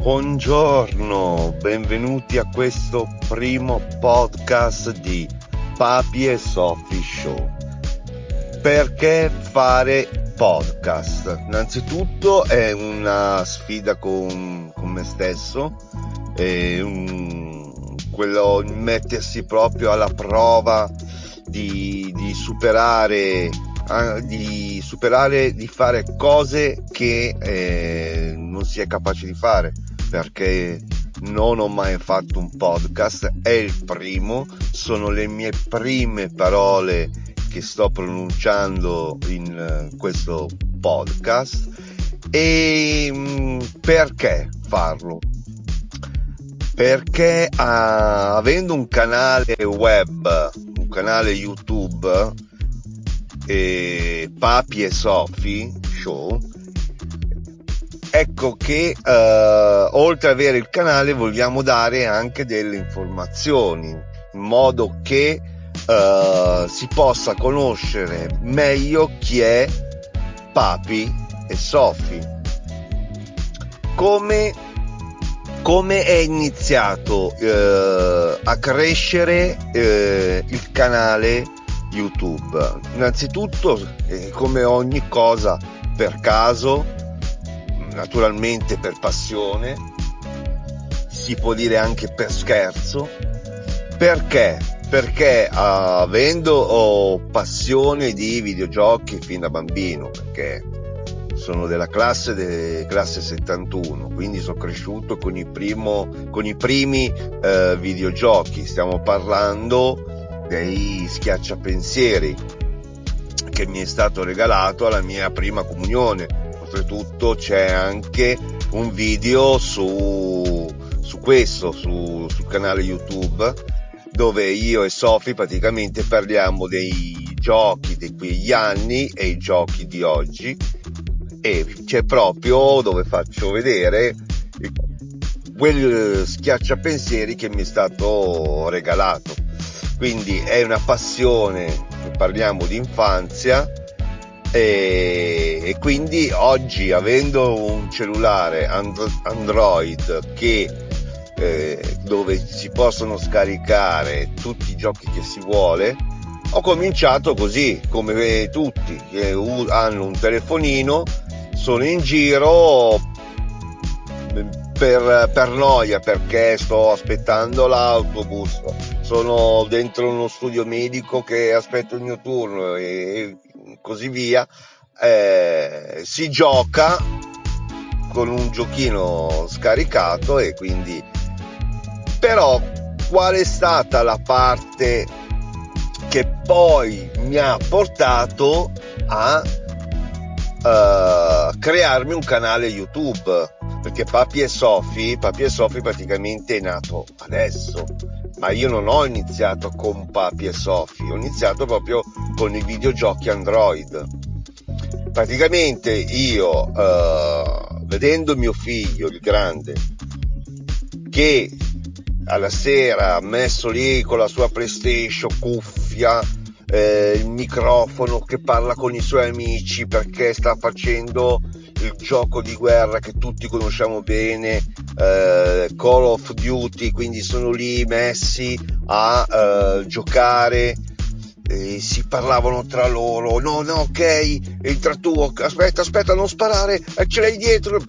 Buongiorno, benvenuti a questo primo podcast di Papi e Sophie Show. Perché fare podcast? Innanzitutto è una sfida con, con me stesso, è un, quello mettersi proprio alla prova di, di superare di superare di fare cose che eh, non si è capace di fare perché non ho mai fatto un podcast è il primo sono le mie prime parole che sto pronunciando in uh, questo podcast. E um, perché farlo? Perché uh, avendo un canale web un canale youtube eh, Papi e Sophie Show, ecco che eh, oltre ad avere il canale vogliamo dare anche delle informazioni in modo che eh, si possa conoscere meglio chi è Papi e Sophie. Come, come è iniziato eh, a crescere eh, il canale YouTube. Innanzitutto, eh, come ogni cosa, per caso, naturalmente per passione, si può dire anche per scherzo. Perché? Perché avendo oh, passione di videogiochi fin da bambino, perché sono della classe, de, classe 71, quindi sono cresciuto con i, primo, con i primi eh, videogiochi, stiamo parlando dei schiacciapensieri che mi è stato regalato alla mia prima comunione. Oltretutto c'è anche un video su, su questo, su, sul canale YouTube, dove io e Sofi praticamente parliamo dei giochi di quegli anni e i giochi di oggi. E c'è proprio dove faccio vedere quel schiacciapensieri che mi è stato regalato. Quindi è una passione, parliamo di infanzia e, e quindi oggi avendo un cellulare Android che eh, dove si possono scaricare tutti i giochi che si vuole ho cominciato così come tutti che hanno un telefonino sono in giro per, per noia perché sto aspettando l'autobus. Sono dentro uno studio medico che aspetto il mio turno e così via, eh, si gioca con un giochino scaricato e quindi però qual è stata la parte che poi mi ha portato a uh, crearmi un canale YouTube? Perché Papi e Sofi, Papi e Sofi praticamente è nato adesso ma io non ho iniziato con Papi e Sofi, ho iniziato proprio con i videogiochi Android. Praticamente io, uh, vedendo mio figlio, il grande, che alla sera ha messo lì con la sua PlayStation, cuffia, eh, il microfono che parla con i suoi amici perché sta facendo il gioco di guerra che tutti conosciamo bene, eh, Call of Duty, quindi sono lì messi a eh, giocare. E si parlavano tra loro, no, no, ok, entra tu, aspetta, aspetta, non sparare, eh, ce l'hai dietro.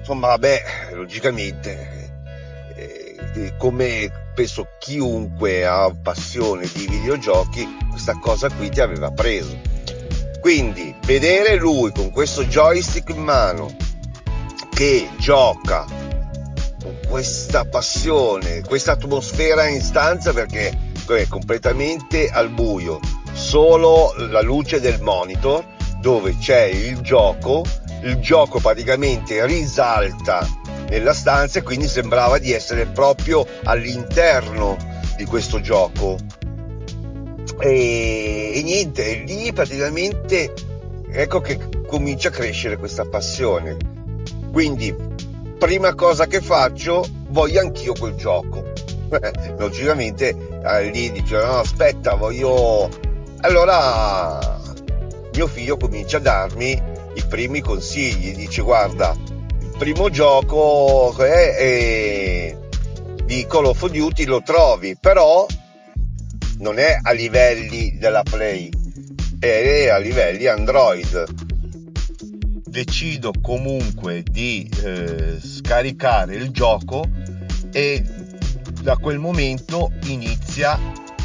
Insomma, vabbè, logicamente, eh, come penso chiunque ha passione di videogiochi, questa cosa qui ti aveva preso quindi vedere lui con questo joystick in mano che gioca con questa passione, questa atmosfera in stanza perché è completamente al buio, solo la luce del monitor dove c'è il gioco, il gioco praticamente risalta nella stanza e quindi sembrava di essere proprio all'interno di questo gioco e, e niente, lì praticamente ecco che comincia a crescere questa passione. Quindi, prima cosa che faccio, voglio anch'io quel gioco. Logicamente eh, lì dice no aspetta voglio allora mio figlio comincia a darmi i primi consigli dice guarda primo gioco eh, eh, di Call of Duty lo trovi, però non è a livelli della Play, è a livelli Android. Decido comunque di eh, scaricare il gioco e da quel momento inizia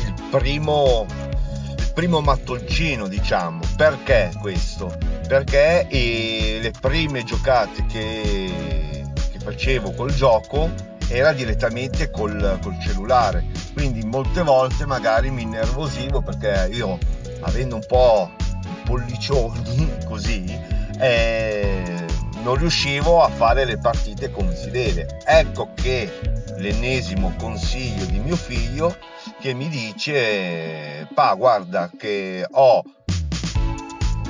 il primo, il primo mattoncino, diciamo. Perché questo? Perché eh, le prime giocate che, che facevo col gioco era direttamente col, col cellulare. Quindi molte volte magari mi innervosivo perché io avendo un po' pollicioni così eh, non riuscivo a fare le partite come si deve. Ecco che l'ennesimo consiglio di mio figlio che mi dice pa guarda che ho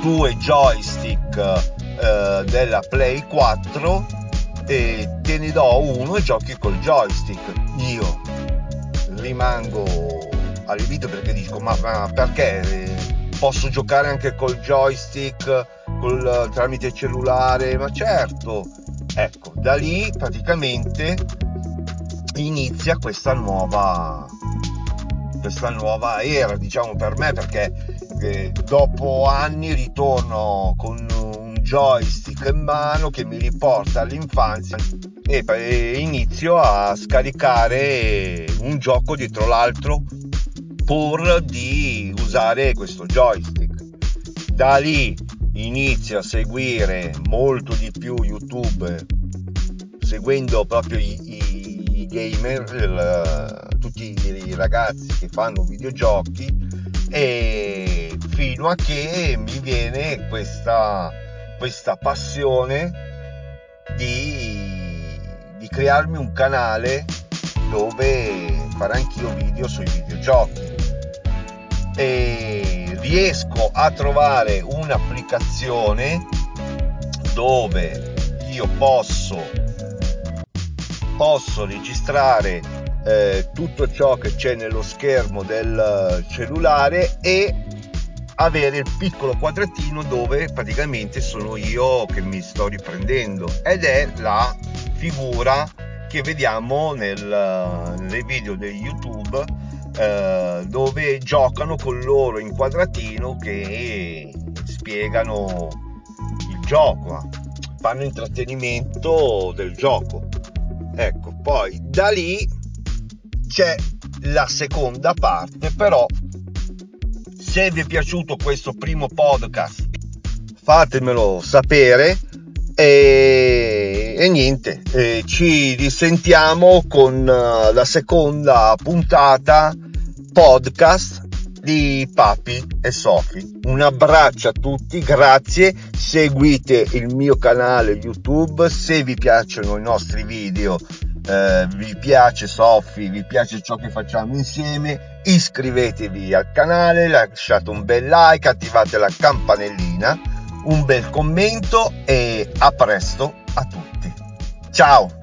due joystick eh, della play 4 e te ne do uno e giochi col joystick. Io rimango allibito perché dico ma, ma perché posso giocare anche col joystick col, tramite cellulare? Ma certo. Ecco da lì praticamente inizia questa nuova questa nuova era diciamo per me perché eh, dopo anni ritorno con un joystick in mano che mi riporta all'infanzia e inizio a scaricare un gioco dietro l'altro pur di usare questo joystick. Da lì inizio a seguire molto di più YouTube, seguendo proprio i, i, i gamer, il, tutti i ragazzi che fanno videogiochi e fino a che mi viene questa, questa passione di di crearmi un canale dove fare anch'io video sui videogiochi. E riesco a trovare un'applicazione dove io posso posso registrare eh, tutto ciò che c'è nello schermo del cellulare e avere il piccolo quadratino dove praticamente sono io che mi sto riprendendo ed è la figura che vediamo nel, nei video di YouTube eh, dove giocano con loro inquadratino che spiegano il gioco, fanno intrattenimento del gioco. Ecco, poi da lì c'è la seconda parte, però se vi è piaciuto questo primo podcast fatemelo sapere e, e niente, e ci risentiamo con uh, la seconda puntata podcast di Papi e Sofi. Un abbraccio a tutti, grazie, seguite il mio canale YouTube, se vi piacciono i nostri video, eh, vi piace Sofi, vi piace ciò che facciamo insieme, iscrivetevi al canale, lasciate un bel like, attivate la campanellina un bel commento e a presto a tutti. Ciao!